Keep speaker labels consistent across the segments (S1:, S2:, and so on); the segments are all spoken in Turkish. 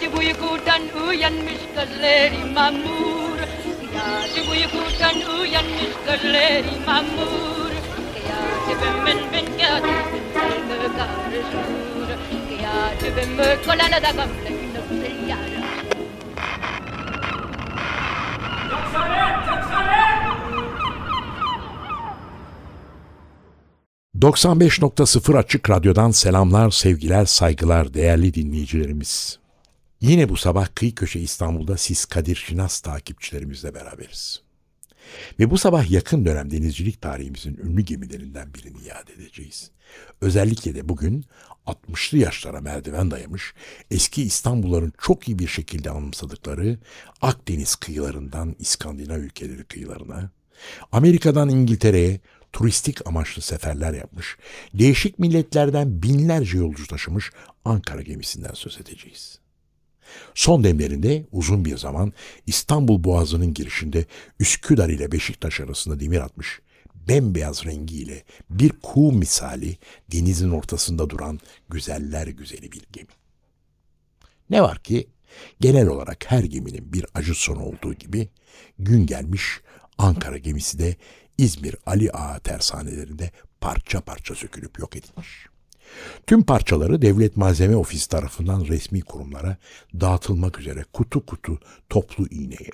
S1: Gece uykudan uyanmış gözleri mamur. Gece uykudan uyanmış gözleri mamur. Gece ben ben ben karışır Gece ben da gamle nöfte yara
S2: 95.0 Açık Radyo'dan selamlar, sevgiler, saygılar değerli dinleyicilerimiz. Yine bu sabah Kıyı Köşe İstanbul'da siz Kadir Şinas takipçilerimizle beraberiz. Ve bu sabah yakın dönem denizcilik tarihimizin ünlü gemilerinden birini yad edeceğiz. Özellikle de bugün 60'lı yaşlara merdiven dayamış, eski İstanbulların çok iyi bir şekilde anımsadıkları Akdeniz kıyılarından İskandinav ülkeleri kıyılarına, Amerika'dan İngiltere'ye turistik amaçlı seferler yapmış, değişik milletlerden binlerce yolcu taşımış Ankara gemisinden söz edeceğiz. Son demlerinde uzun bir zaman İstanbul Boğazı'nın girişinde Üsküdar ile Beşiktaş arasında demir atmış, bembeyaz rengiyle bir kuğu misali denizin ortasında duran güzeller güzeli bir gemi. Ne var ki genel olarak her geminin bir acı sonu olduğu gibi gün gelmiş Ankara gemisi de İzmir Ali Ağa tersanelerinde parça parça sökülüp yok edilmiş. Tüm parçaları Devlet Malzeme Ofisi tarafından resmi kurumlara dağıtılmak üzere kutu kutu toplu iğneye,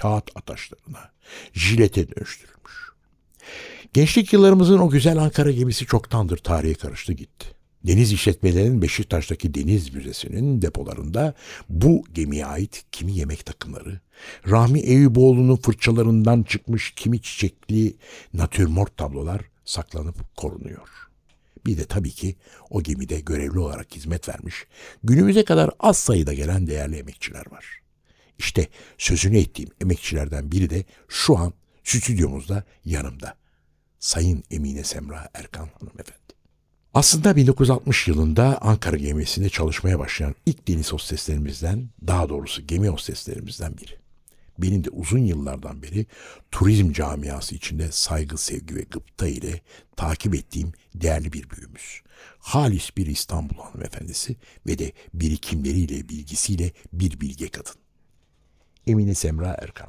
S2: kağıt ataşlarına, jilete dönüştürülmüş. Gençlik yıllarımızın o güzel Ankara gemisi çoktandır tarihe karıştı gitti. Deniz işletmelerinin Beşiktaş'taki Deniz Müzesi'nin depolarında bu gemiye ait kimi yemek takımları, Rahmi Eyüboğlu'nun fırçalarından çıkmış kimi çiçekli natürmort tablolar saklanıp korunuyor. Bir de tabii ki o gemide görevli olarak hizmet vermiş, günümüze kadar az sayıda gelen değerli emekçiler var. İşte sözünü ettiğim emekçilerden biri de şu an stüdyomuzda yanımda. Sayın Emine Semra Erkan hanımefendi. Aslında 1960 yılında Ankara gemisinde çalışmaya başlayan ilk deniz hosteslerimizden, daha doğrusu gemi hosteslerimizden biri. Benim de uzun yıllardan beri turizm camiası içinde saygı, sevgi ve gıpta ile takip ettiğim değerli bir büyüğümüz. Halis bir İstanbul hanımefendisi ve de birikimleriyle, bilgisiyle bir bilge kadın. Emine Semra Erkan.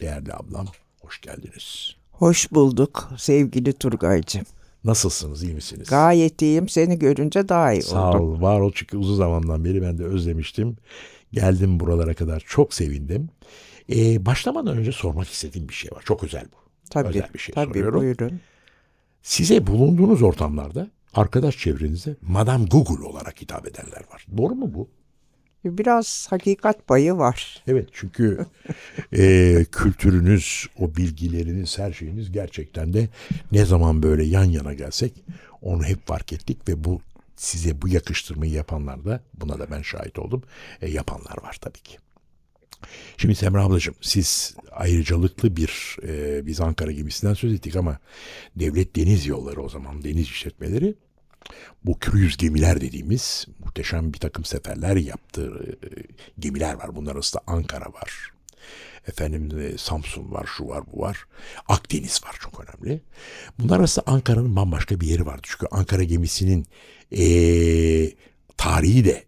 S2: Değerli ablam, hoş geldiniz.
S3: Hoş bulduk sevgili Turgaycığım.
S2: Nasılsınız, iyi misiniz?
S3: Gayet iyiyim. Seni görünce daha iyi
S2: Sağ
S3: oldum.
S2: ol, var ol çünkü uzun zamandan beri ben de özlemiştim. Geldim buralara kadar çok sevindim. Ee, başlamadan önce sormak istediğim bir şey var. Çok özel bu.
S3: Tabii,
S2: özel bir şey
S3: tabii
S2: soruyorum.
S3: buyurun.
S2: Size bulunduğunuz ortamlarda arkadaş çevrenizde Madame Google olarak hitap edenler var. Doğru mu bu?
S3: Biraz hakikat payı var.
S2: Evet çünkü e, kültürünüz, o bilgileriniz, her şeyiniz gerçekten de ne zaman böyle yan yana gelsek onu hep fark ettik ve bu size bu yakıştırmayı yapanlar da buna da ben şahit oldum. E, yapanlar var tabii ki. Şimdi Semra ablacığım siz ayrıcalıklı bir e, biz Ankara gemisinden söz ettik ama devlet deniz yolları o zaman deniz işletmeleri bu kruz gemiler dediğimiz muhteşem bir takım seferler yaptığı e, gemiler var. Bunlar arasında Ankara var. Efendim e, Samsun var, şu var, bu var. Akdeniz var çok önemli. Bunlar arasında Ankara'nın bambaşka bir yeri vardı. Çünkü Ankara gemisinin e, tarihi de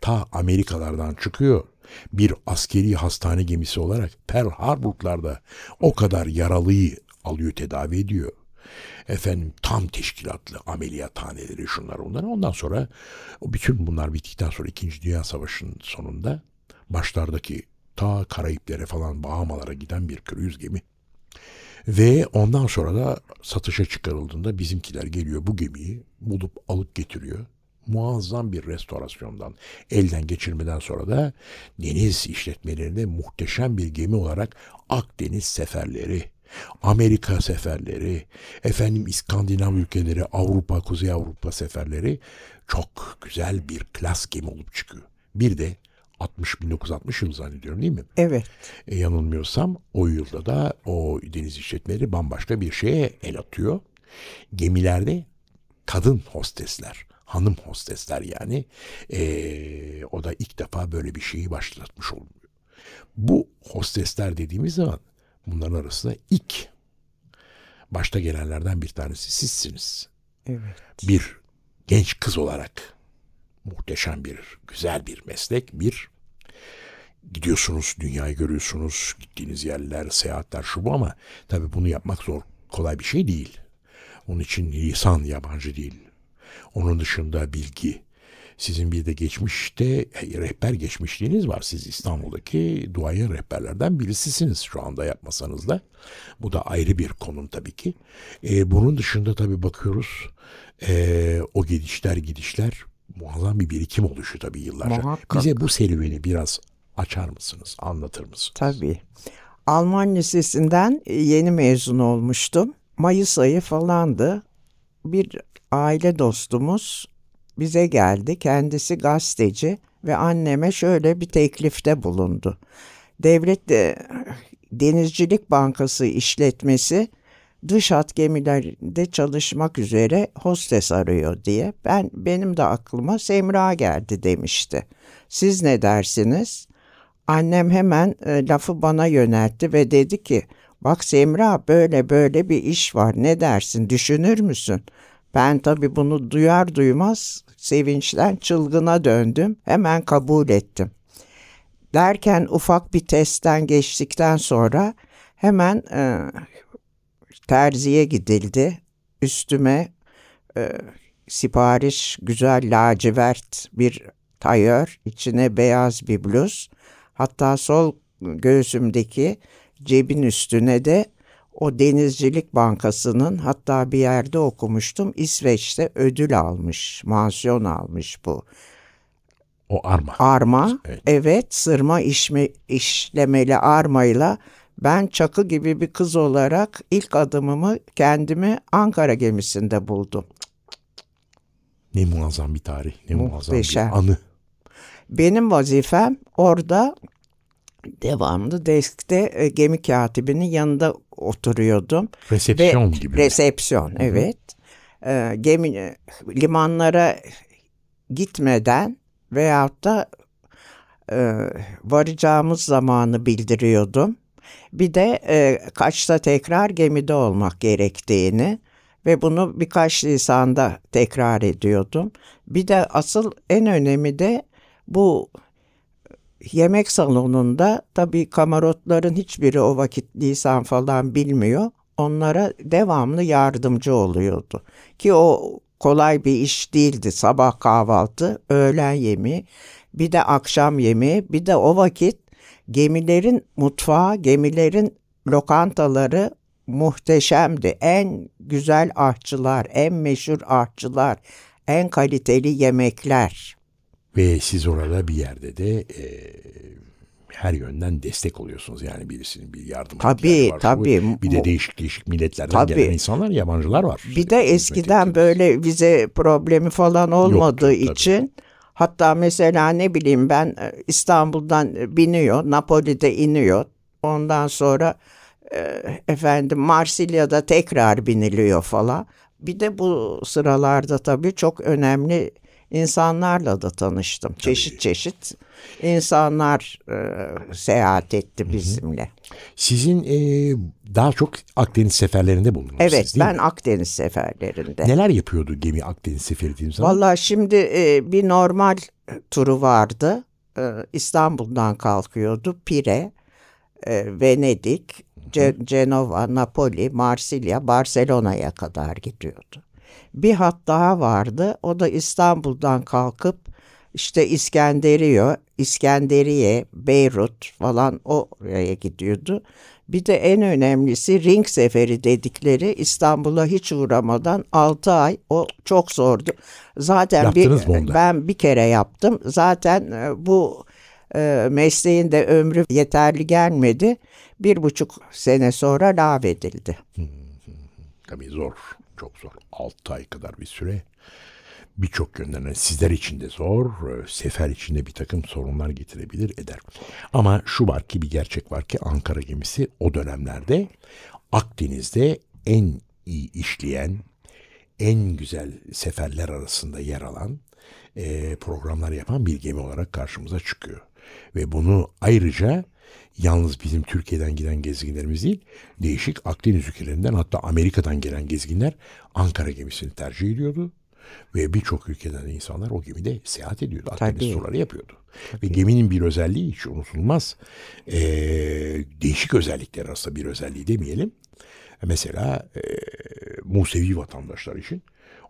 S2: ta Amerikalardan çıkıyor. Bir askeri hastane gemisi olarak Pearl Harbor'larda o kadar yaralıyı alıyor tedavi ediyor efendim tam teşkilatlı ameliyathaneleri şunlar onlar. Ondan sonra bütün bunlar bittikten sonra 2. Dünya Savaşı'nın sonunda başlardaki ta Karayiplere falan Bahamalara giden bir kruz gemi. Ve ondan sonra da satışa çıkarıldığında bizimkiler geliyor bu gemiyi bulup alıp getiriyor. Muazzam bir restorasyondan, elden geçirmeden sonra da deniz işletmelerinde muhteşem bir gemi olarak Akdeniz seferleri Amerika seferleri, efendim İskandinav ülkeleri, Avrupa, Kuzey Avrupa seferleri çok güzel bir klas gemi olup çıkıyor. Bir de 60 1960 yılı zannediyorum değil mi?
S3: Evet.
S2: E, yanılmıyorsam o yılda da o deniz işletmeleri bambaşka bir şeye el atıyor. Gemilerde kadın hostesler, hanım hostesler yani e, o da ilk defa böyle bir şeyi başlatmış oluyor. Bu hostesler dediğimiz zaman bunların arasında ilk başta gelenlerden bir tanesi sizsiniz.
S3: Evet.
S2: Bir genç kız olarak muhteşem bir, güzel bir meslek. Bir, gidiyorsunuz, dünyayı görüyorsunuz, gittiğiniz yerler, seyahatler şu bu ama tabii bunu yapmak zor, kolay bir şey değil. Onun için lisan yabancı değil. Onun dışında bilgi. Sizin bir de geçmişte e, rehber geçmişliğiniz var. Siz İstanbul'daki duaya rehberlerden birisisiniz şu anda yapmasanız da. Bu da ayrı bir konum tabii ki. E, bunun dışında tabii bakıyoruz e, o gidişler gidişler muazzam bir birikim oluşu tabii yıllarca.
S3: Muhakkak.
S2: Bize bu serüveni biraz açar mısınız, anlatır mısınız?
S3: Tabii. Alman Lisesi'nden yeni mezun olmuştum. Mayıs ayı falandı. Bir aile dostumuz bize geldi. Kendisi gazeteci ve anneme şöyle bir teklifte bulundu. Devlet de, Denizcilik Bankası işletmesi dış hat gemilerinde çalışmak üzere hostes arıyor diye. Ben benim de aklıma Semra geldi demişti. Siz ne dersiniz? Annem hemen e, lafı bana yöneltti ve dedi ki bak Semra böyle böyle bir iş var ne dersin düşünür müsün? Ben tabii bunu duyar duymaz sevinçten çılgına döndüm hemen kabul ettim. Derken ufak bir testten geçtikten sonra hemen e, terziye gidildi. Üstüme e, sipariş güzel lacivert bir tayör, içine beyaz bir bluz. Hatta sol göğsümdeki cebin üstüne de o Denizcilik Bankası'nın hatta bir yerde okumuştum İsveç'te ödül almış, mansiyon almış bu.
S2: O arma.
S3: Arma,
S2: Evet.
S3: evet, sırma işme, işlemeli armayla ben çakı gibi bir kız olarak ilk adımımı kendimi Ankara gemisinde buldum.
S2: Ne muazzam bir tarih, ne muazzam
S3: Muhteşem.
S2: bir anı.
S3: Benim vazifem orada devamlı deskte e, gemi katibinin yanında oturuyordum.
S2: Resepsiyon
S3: Ve-
S2: gibi.
S3: Resepsiyon, evet. E, gemi e, limanlara gitmeden veyahut da e, varacağımız zamanı bildiriyordum. Bir de e, kaçta tekrar gemide olmak gerektiğini ve bunu birkaç lisanda tekrar ediyordum. Bir de asıl en önemi de bu yemek salonunda tabii kamarotların hiçbiri o vakit lisan falan bilmiyor. Onlara devamlı yardımcı oluyordu. Ki o kolay bir iş değildi. Sabah kahvaltı, öğlen yemeği, bir de akşam yemeği, bir de o vakit gemilerin mutfağı, gemilerin lokantaları muhteşemdi. En güzel ahçılar, en meşhur ahçılar, en kaliteli yemekler.
S2: Ve siz orada bir yerde de e, her yönden destek oluyorsunuz. Yani birisinin bir yardım
S3: Tabii,
S2: var.
S3: tabii.
S2: Bir de değişik değişik milletlerden
S3: Tabii.
S2: gelen insanlar, yabancılar var.
S3: Bir de eskiden böyle vize problemi falan olmadığı
S2: Yoktu, tabii.
S3: için hatta mesela ne bileyim ben e, İstanbul'dan e, biniyor, Napoli'de iniyor. Ondan sonra e, efendim Marsilya'da tekrar biniliyor falan. Bir de bu sıralarda tabii çok önemli insanlarla da tanıştım. Çeşit çeşit insanlar e, seyahat etti bizimle.
S2: Sizin e, daha çok Akdeniz seferlerinde bulundunuz
S3: Evet
S2: siz
S3: ben
S2: mi?
S3: Akdeniz seferlerinde.
S2: Neler yapıyordu gemi Akdeniz seferi dediğiniz zaman?
S3: Vallahi şimdi e, bir normal turu vardı. E, İstanbul'dan kalkıyordu. Pire, e, Venedik, Ce- Cenova, Napoli, Marsilya, Barcelona'ya kadar gidiyordu. Bir hat daha vardı. O da İstanbul'dan kalkıp işte İskenderiye, İskenderiye, Beyrut falan oraya gidiyordu. Bir de en önemlisi ring seferi dedikleri İstanbul'a hiç uğramadan 6 ay o çok zordu. Zaten bir,
S2: Yaptınız
S3: ben bir kere yaptım. Zaten e, bu e, mesleğin de ömrü yeterli gelmedi. Bir buçuk sene sonra lağvedildi.
S2: Tabii zor, çok zor. 6 ay kadar bir süre. birçok yönden yani sizler için de zor, e, sefer içinde bir takım sorunlar getirebilir eder. Ama şu var ki bir gerçek var ki Ankara gemisi o dönemlerde Akdeniz'de en iyi işleyen, en güzel seferler arasında yer alan e, programlar yapan bir gemi olarak karşımıza çıkıyor. Ve bunu ayrıca yalnız bizim Türkiye'den giden gezginlerimiz değil, değişik Akdeniz ülkelerinden hatta Amerika'dan gelen gezginler Ankara gemisini tercih ediyordu. Ve birçok ülkeden insanlar o gemide seyahat ediyordu. Akdeniz
S3: Tabii.
S2: turları yapıyordu. Ve geminin bir özelliği hiç unutulmaz. Ee, değişik özellikler arasında bir özelliği demeyelim. Mesela e, Musevi vatandaşlar için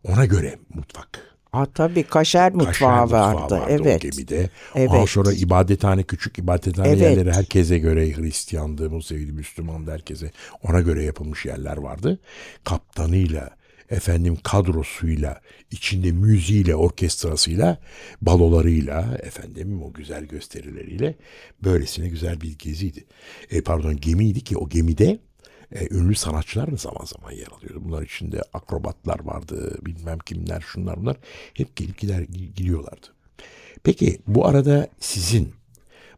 S2: ona göre mutfak
S3: Aa, tabii kaşer mutfağı,
S2: Kaşar mutfağı
S3: vardı. Evet.
S2: o gemide.
S3: Evet.
S2: Ondan sonra ibadethane, küçük ibadethane
S3: Evet.
S2: yerleri herkese göre Hristiyandı, Museviydi, Müslümandı herkese. Ona göre yapılmış yerler vardı. Kaptanıyla, efendim kadrosuyla, içinde müziğiyle, orkestrasıyla, balolarıyla, efendim o güzel gösterileriyle böylesine güzel bir geziydi. E, pardon gemiydi ki o gemide e, ünlü sanatçılar da zaman zaman yer alıyordu. Bunlar içinde akrobatlar vardı, bilmem kimler, şunlar bunlar. Hep gelip gider gidiyorlardı. Peki bu arada sizin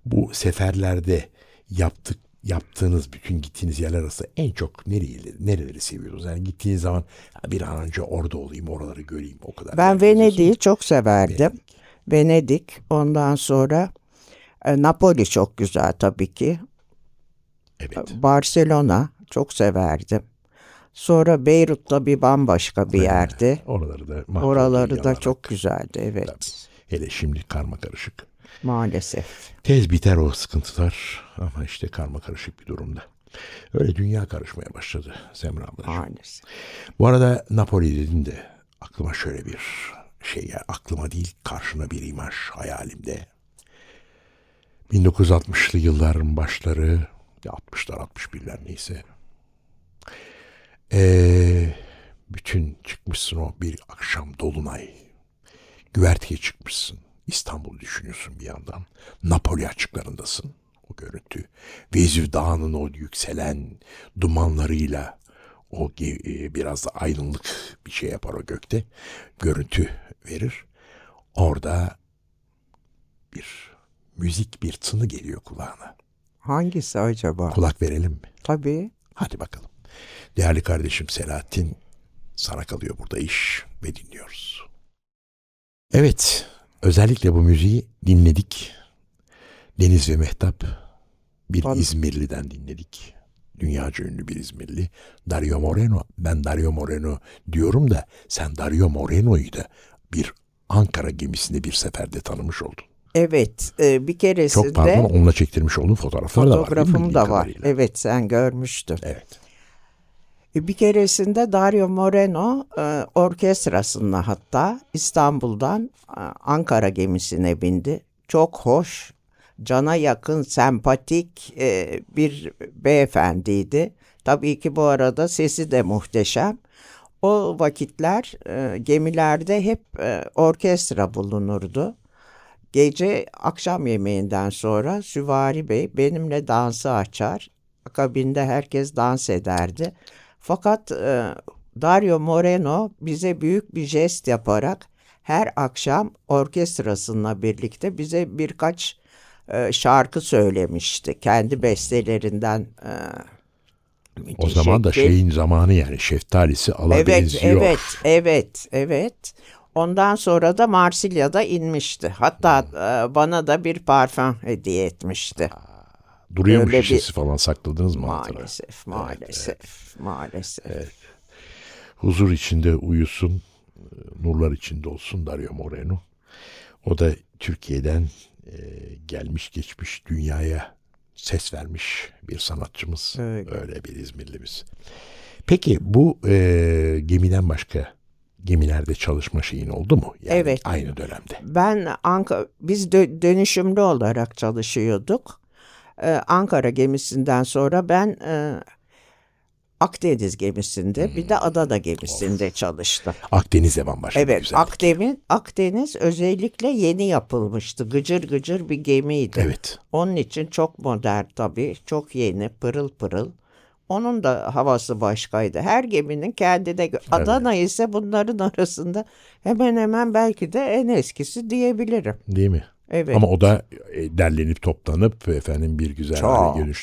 S2: bu seferlerde yaptık yaptığınız bütün gittiğiniz yerler arasında en çok nereleri, nereleri seviyordunuz? Yani gittiğiniz zaman "Ha, bir an önce orada olayım, oraları göreyim o kadar.
S3: Ben. Venedik'i çok severdim. Venedik. Ondan sonra e, Napoli çok güzel tabii ki.
S2: Evet.
S3: Barcelona çok severdim. Sonra Beyrut'ta bir bambaşka bir yerdi.
S2: Oraları da
S3: Oraları da çok güzeldi evet
S2: Tabii. Hele şimdi karma karışık.
S3: maalesef.
S2: Tez biter o sıkıntılar ama işte karma karışık bir durumda. Öyle dünya karışmaya başladı Semra ablacığım.
S3: Maalesef.
S2: Bu arada Napoli dedin de aklıma şöyle bir şey ya aklıma değil karşına bir imaj hayalimde. 1960'lı yılların başları ya 60'lar 61'ler neyse. Ee, bütün çıkmışsın o bir akşam dolunay. Güverteye çıkmışsın. İstanbul düşünüyorsun bir yandan. Napoli açıklarındasın. O görüntü. Vezüv Dağı'nın o yükselen dumanlarıyla o e, biraz da aydınlık bir şey yapar o gökte. Görüntü verir. Orada bir müzik bir tını geliyor kulağına.
S3: Hangisi acaba?
S2: Kulak verelim mi?
S3: Tabii.
S2: Hadi bakalım. Değerli kardeşim Selahattin sana kalıyor burada iş ve dinliyoruz. Evet, özellikle bu müziği dinledik. Deniz ve Mehtap bir
S3: Tabii.
S2: İzmirli'den dinledik. Dünyaca ünlü bir İzmirli. Dario Moreno. Ben Dario Moreno diyorum da sen Dario Moreno'yu da bir Ankara gemisinde bir seferde tanımış oldun.
S3: Evet e, bir keresinde
S2: Çok pardon onunla çektirmiş olduğun fotoğraflar da var.
S3: fotoğrafım da var.
S2: kadarıyla?
S3: Evet sen görmüştün.
S2: Evet.
S3: E, Bir keresinde Dario Moreno e, orkestrasında hatta İstanbul'dan e, Ankara gemisine bindi. Çok hoş, cana yakın, sempatik e, bir beyefendiydi. Tabii ki bu arada sesi de muhteşem. O vakitler gemilerde hep orkestra bulunurdu. Gece akşam yemeğinden sonra Süvari Bey benimle dansı açar. Akabinde herkes dans ederdi. Fakat e, Dario Moreno bize büyük bir jest yaparak her akşam orkestrasıyla birlikte bize birkaç e, şarkı söylemişti. Kendi bestelerinden. E,
S2: O zaman da şeyin zamanı yani şeftalisi ala
S3: Evet,
S2: benziyor.
S3: evet, evet, evet. Ondan sonra da Marsilya'da inmişti. Hatta e, bana da bir parfüm hediye etmişti.
S2: Duruyor mu
S3: Öyle bir-
S2: falan sakladınız mı hatıra?
S3: Maalesef, maalesef, maalesef.
S2: Huzur içinde uyusun, nurlar içinde olsun Dario Moreno. O da Türkiye'den e, gelmiş geçmiş dünyaya ses vermiş bir sanatçımız.
S3: Öyle.
S2: Öyle bir İzmirlimiz. Peki bu e, gemiden başka gemilerde çalışma şeyin oldu mu? Yani
S3: Evet.
S2: Aynı dönemde.
S3: Ben Ankara, biz dö- dönüşümlü olarak çalışıyorduk. Ee, Ankara gemisinden sonra ben e, Akdeniz gemisinde bir de Adana gemisinde çalıştım.
S2: Akdeniz'de bambaşka bir
S3: Evet,
S2: güzellik.
S3: Akdeniz, Akdeniz özellikle yeni yapılmıştı. Gıcır gıcır bir gemiydi.
S2: Evet.
S3: Onun için çok modern tabii, çok yeni, pırıl pırıl. Onun da havası başkaydı. Her geminin kendine gö- Adana ise bunların arasında hemen hemen belki de en eskisi diyebilirim.
S2: Değil mi?
S3: Evet.
S2: Ama o da e, derlenip toplanıp efendim bir güzel
S3: Çok.
S2: hale.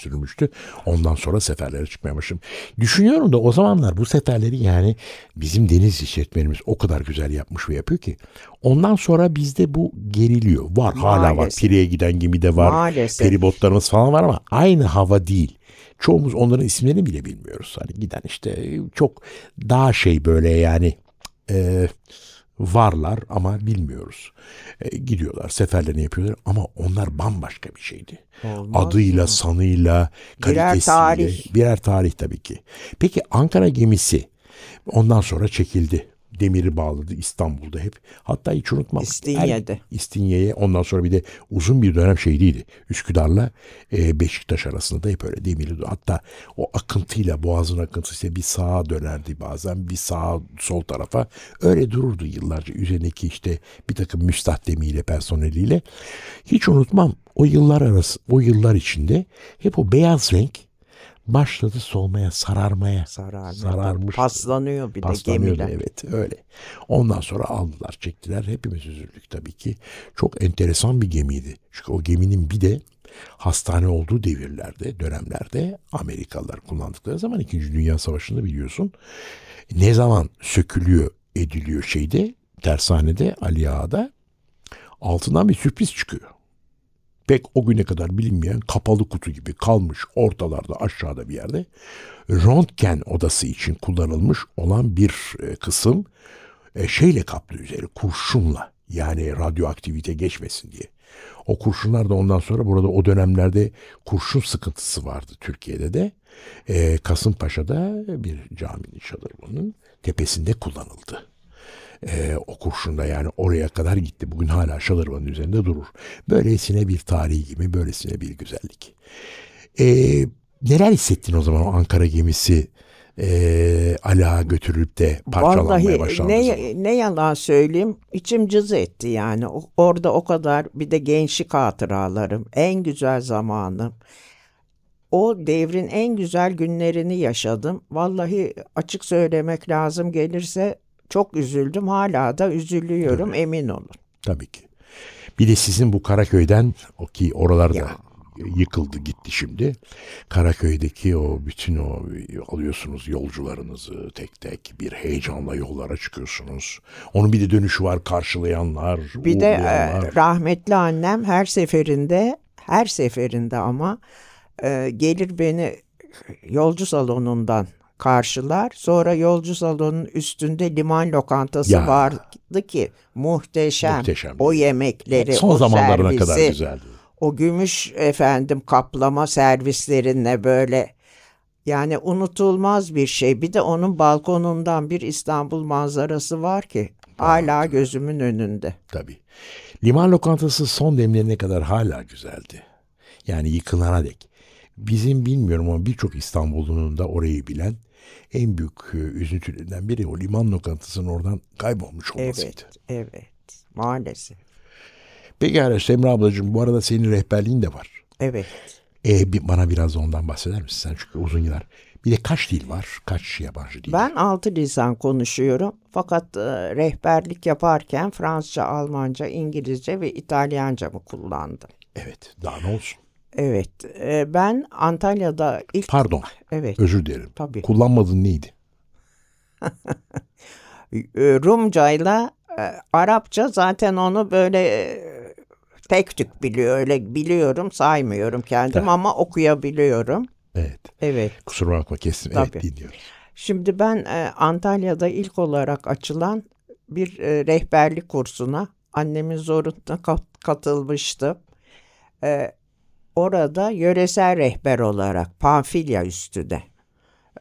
S2: Ondan sonra seferlere çıkmaya başladım. Düşünüyorum da o zamanlar bu seferleri yani bizim deniz işletmenimiz o kadar güzel yapmış ve yapıyor ki. Ondan sonra bizde bu geriliyor. Var hala var.
S3: Maalesef.
S2: Pire'ye giden gemi de var.
S3: Maalesef.
S2: Feribotlarımız falan var ama aynı hava değil. Çoğumuz onların isimlerini bile bilmiyoruz. Hani giden işte çok daha şey böyle yani e, varlar ama bilmiyoruz. E, gidiyorlar seferlerini yapıyorlar ama onlar bambaşka bir şeydi.
S3: Olmaz
S2: Adıyla, sanıyla,
S3: Birer
S2: kalitesiyle.
S3: tarih.
S2: Birer tarih tabii ki. Peki Ankara gemisi ondan sonra çekildi. Demiri bağladı İstanbul'da hep. Hatta hiç unutmam.
S3: İstinye'de.
S2: Her- İstinye'ye ondan sonra bir de uzun bir dönem şeyliydi. Üsküdar'la e, Beşiktaş arasında da hep öyle demirli. Hatta o akıntıyla boğazın akıntısı bir sağa dönerdi bazen bir sağa sol tarafa. Öyle dururdu yıllarca üzerindeki işte bir takım müstahdemiyle personeliyle. Hiç unutmam o yıllar arası o yıllar içinde hep o beyaz renk başladı solmaya sararmaya.
S3: Sararmaya.
S2: Sararmış.
S3: Paslanıyor bir de gemiler.
S2: evet öyle. Ondan sonra aldılar çektiler. Hepimiz üzüldük tabii ki. Çok enteresan bir gemiydi. Çünkü o geminin bir de hastane olduğu devirlerde, dönemlerde Amerikalılar kullandıkları zaman 2. Dünya Savaşı'nda biliyorsun ne zaman sökülüyor ediliyor şeyde tersanede Ali Ağa'da altından bir sürpriz çıkıyor. Pek o güne kadar bilinmeyen kapalı kutu gibi kalmış ortalarda aşağıda bir yerde röntgen odası için kullanılmış olan bir e, kısım e, şeyle kaplı üzeri kurşunla yani radyoaktivite geçmesin diye. O kurşunlar da ondan sonra burada o dönemlerde kurşun sıkıntısı vardı Türkiye'de de. E, Kasımpaşa'da bir caminin şadırvanın tepesinde kullanıldı. E, o kurşunda yani oraya kadar gitti. Bugün hala şadırvanın üzerinde durur. Böylesine bir tarihi gibi, böylesine bir güzellik. E, neler hissettin o zaman o Ankara gemisi e, Ala götürülüp de parçalanmaya
S3: Vallahi
S2: başlandığı zaman?
S3: ne, ne yalan söyleyeyim içim cız etti yani. Orada o kadar bir de gençlik hatıralarım. En güzel zamanım. O devrin en güzel günlerini yaşadım. Vallahi açık söylemek lazım gelirse çok üzüldüm. Hala da üzülüyorum emin olun.
S2: Tabii ki. Bir de sizin bu Karaköy'den o ki oralarda
S3: Ya.
S2: yıkıldı gitti şimdi. Karaköy'deki o bütün o alıyorsunuz yolcularınızı tek tek bir heyecanla yollara çıkıyorsunuz. Onun bir de dönüşü var karşılayanlar,
S3: Bir de e, rahmetli annem her seferinde her seferinde ama e, gelir beni yolcu salonundan karşılar. Sonra yolcu salonunun üstünde liman lokantası
S2: Ya.
S3: vardı ki muhteşem.
S2: Muhteşem.
S3: O yemekleri,
S2: Son
S3: o
S2: zamanlarına
S3: servisi,
S2: kadar güzeldi.
S3: o gümüş efendim kaplama servislerinle böyle yani unutulmaz bir şey. Bir de onun balkonundan bir İstanbul manzarası var ki hala gözümün önünde.
S2: Tabii. Liman lokantası son demlerine kadar hala güzeldi. Yani yıkılana dek. Bizim bilmiyorum ama birçok İstanbul'un da orayı bilen en büyük e, üzüntülerinden biri o liman lokantasının oradan kaybolmuş olmasıydı.
S3: Evet, evet. Maalesef.
S2: Peki Araç Semra ablacığım bu arada senin rehberliğin de var.
S3: Evet.
S2: E, bir, bana biraz da ondan bahseder misin sen çünkü uzun yıllar. Bir de kaç dil var? Kaç yabancı dil?
S3: Ben altı lisan konuşuyorum. Fakat e, rehberlik yaparken Fransızca, Almanca, İngilizce ve İtalyanca mı kullandım?
S2: Evet daha ne olsun.
S3: Evet. e, ben Antalya'da ilk...
S2: Pardon
S3: Evet.
S2: özür dilerim.
S3: Tabii.
S2: Kullanmadığın neydi?
S3: e, Rumcayla e, Arapça zaten onu böyle tek tük biliyor. Öyle biliyorum saymıyorum kendim
S2: Tabii.
S3: ama okuyabiliyorum.
S2: Evet.
S3: Evet.
S2: Kusura bakma kestim.
S3: Tabii.
S2: Evet dinliyoruz.
S3: Şimdi ben Antalya'da ilk olarak açılan bir rehberlik kursuna annemin zorunda kat- katılmıştım. E, orada yöresel rehber olarak Pamfilya üstüne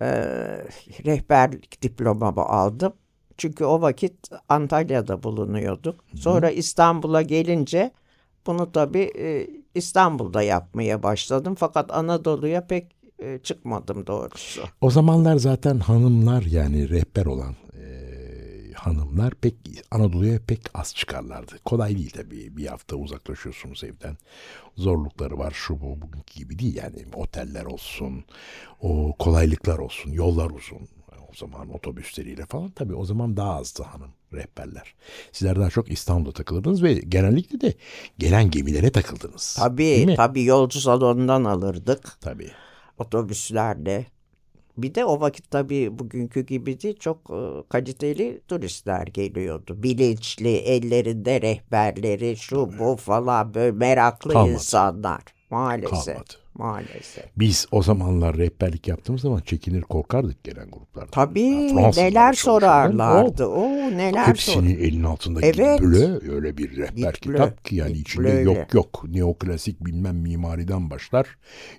S3: e, rehberlik diplomamı aldım. Çünkü o vakit Antalya'da bulunuyorduk. Sonra İstanbul'a gelince bunu tabii e, İstanbul'da yapmaya başladım. Fakat Anadolu'ya pek e, çıkmadım doğrusu.
S2: O zamanlar zaten hanımlar yani rehber olan e, hanımlar pek Anadolu'ya pek az çıkarlardı. Kolay değil tabii. Bir hafta uzaklaşıyorsunuz evden. Zorlukları var şu bu bugünkü gibi değil yani. Oteller olsun, o kolaylıklar olsun, yollar uzun. O zaman otobüsleriyle falan tabii o zaman daha azdı hanım rehberler. Sizler daha çok İstanbul'da takılırdınız ve genellikle de gelen gemilere takıldınız.
S3: Tabii tabii yolcu salonundan alırdık
S2: Tabii.
S3: otobüslerle. Bir de o vakit tabii bugünkü gibi değil çok kaliteli turistler geliyordu. Bilinçli, ellerinde rehberleri, şu bu falan böyle meraklı
S2: Kalmadı.
S3: insanlar. Maalesef.
S2: Kalmadı.
S3: Maalesef.
S2: Biz o zamanlar rehberlik yaptığımız zaman çekinir korkardık gelen gruplardan.
S3: Tabii
S2: Ya Fransızlar
S3: neler sorarlardı. O neler
S2: Hepsinin
S3: sor.
S2: elinin altında
S3: Evet.
S2: Gible öyle bir rehber
S3: Gible,
S2: kitap ki yani
S3: Gible
S2: içinde
S3: öyle.
S2: yok yok neoklasik bilmem mimariden başlar.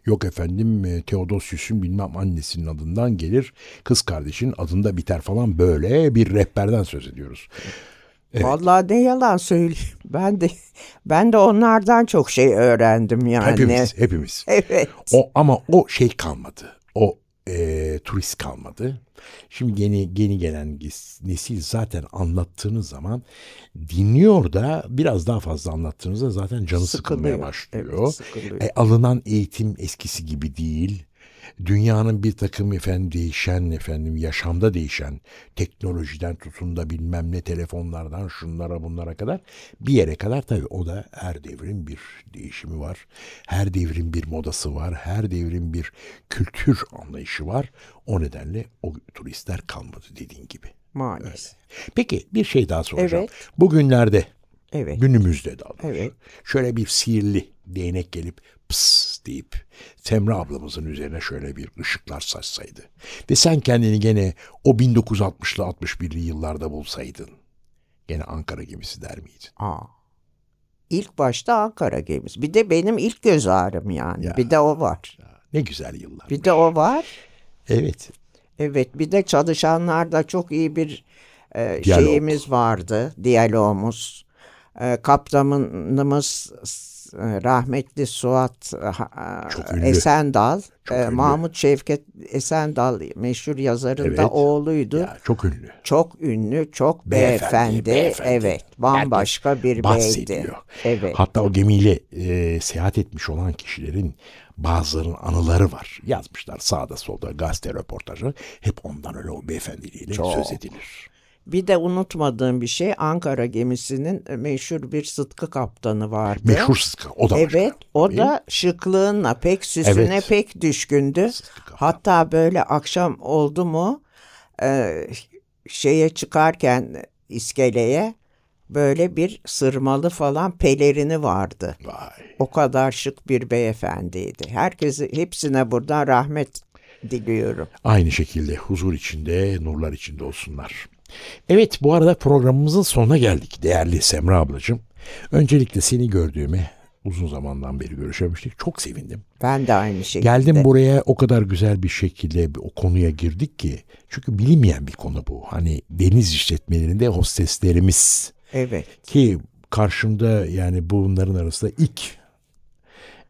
S2: Yok efendim e, Theodosius'un bilmem annesinin adından gelir. Kız kardeşin adında biter falan böyle bir rehberden söz ediyoruz.
S3: Vallahi ne yalan söyleyeyim. Ben de ben de onlardan çok şey öğrendim yani.
S2: Hepimiz hepimiz.
S3: Evet.
S2: O ama o şey kalmadı. O e, turist kalmadı. Şimdi yeni yeni gelen nesil zaten anlattığınız zaman dinliyor da biraz daha fazla anlattığınızda zaten canı sıkılmaya
S3: Sıkılıyor.
S2: başlıyor.
S3: Evet, sıkılıyor.
S2: E, alınan eğitim eskisi gibi değil. Dünyanın bir takım efendim değişen efendim yaşamda değişen teknolojiden tutun da bilmem ne telefonlardan şunlara bunlara kadar bir yere kadar tabii o da her devrin bir değişimi var. Her devrin bir modası var. Her devrin bir kültür anlayışı var. O nedenle o turistler kalmadı dediğin gibi.
S3: Maalesef.
S2: Peki bir şey daha soracağım.
S3: Evet.
S2: Bugünlerde
S3: Evet.
S2: günümüzde daha doğrusu.
S3: Evet.
S2: Şöyle bir sihirli değnek gelip pıs deyip Semra ablamızın üzerine şöyle bir ışıklar saçsaydı. Ve sen kendini gene o 1960'lı 61'li yıllarda bulsaydın. Gene Ankara gemisi der miydin?
S3: Aa. İlk başta Ankara gemisi. Bir de benim ilk göz ağrım yani.
S2: Ya.
S3: Bir de o var.
S2: Ne güzel yıllar.
S3: Bir de o var.
S2: Evet.
S3: Evet bir de çalışanlarda çok iyi bir e,
S2: Diyalog.
S3: şeyimiz vardı. Diyalogumuz. E, kaptanımız e, rahmetli Suat e, e. Esendal.
S2: Çok
S3: e,
S2: ünlü.
S3: Mahmut Şevket Esendal meşhur yazarın
S2: Evet.
S3: da oğluydu.
S2: Ya, çok ünlü.
S3: Çok ünlü, çok
S2: Beyefendi,
S3: beyefendi.
S2: beyefendi.
S3: Evet, bambaşka bir beydi.
S2: bahsediyor.
S3: Evet.
S2: Hatta o gemiyle e, seyahat etmiş olan kişilerin bazılarının anıları var. Yazmışlar sağda solda gazete röportajı. Hep ondan öyle o beyefendiliğiyle
S3: Çok.
S2: söz edilir.
S3: Bir de unutmadığım bir şey Ankara gemisinin e, meşhur bir Sıtkı kaptanı vardı.
S2: Meşhur Sıtkı. O da başka.
S3: Evet, o
S2: Değil
S3: da şıklığınla pek süsüne
S2: Evet.
S3: pek düşkündü. Hatta böyle akşam oldu mu e, şeye çıkarken iskeleye böyle bir sırmalı falan pelerini vardı.
S2: Vay.
S3: O kadar şık bir beyefendiydi. Herkesi hepsine buradan rahmet diliyorum.
S2: Aynı şekilde huzur içinde, nurlar içinde olsunlar. Evet bu arada programımızın sonuna geldik değerli Semra ablacığım. Öncelikle seni gördüğüme uzun zamandan beri görüşemiştik. Çok sevindim.
S3: Ben de aynı şekilde.
S2: Geldim buraya o kadar güzel bir şekilde o konuya girdik ki. Çünkü bilinmeyen bir konu bu. Hani deniz işletmelerinde hosteslerimiz
S3: Evet.
S2: ki karşımda yani bunların arasında ilk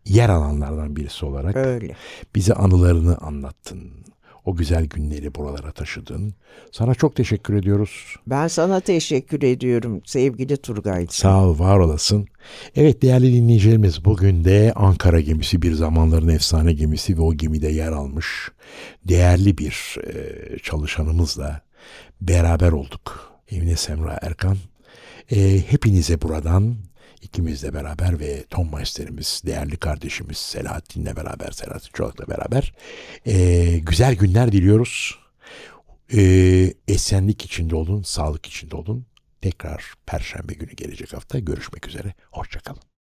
S2: yer alanlardan birisi olarak
S3: Öyle.
S2: bize anılarını anlattın. O güzel günleri buralara taşıdın. Sana çok teşekkür ediyoruz.
S3: Ben sana teşekkür ediyorum sevgili Turgay.
S2: Sağ ol, var olasın. Evet değerli dinleyicilerimiz bugün de Ankara gemisi bir zamanların efsane gemisi ve o gemide yer almış değerli bir e, çalışanımızla beraber olduk. Emine Semra Erkan. E, hepinize buradan ikimizle beraber ve Tom Meister'imiz, değerli kardeşimiz Selahattin'le beraber, Selahattin Çolak'la beraber e, güzel günler diliyoruz. E, esenlik içinde olun, sağlık içinde olun. Tekrar Perşembe günü gelecek hafta görüşmek üzere. Hoşçakalın.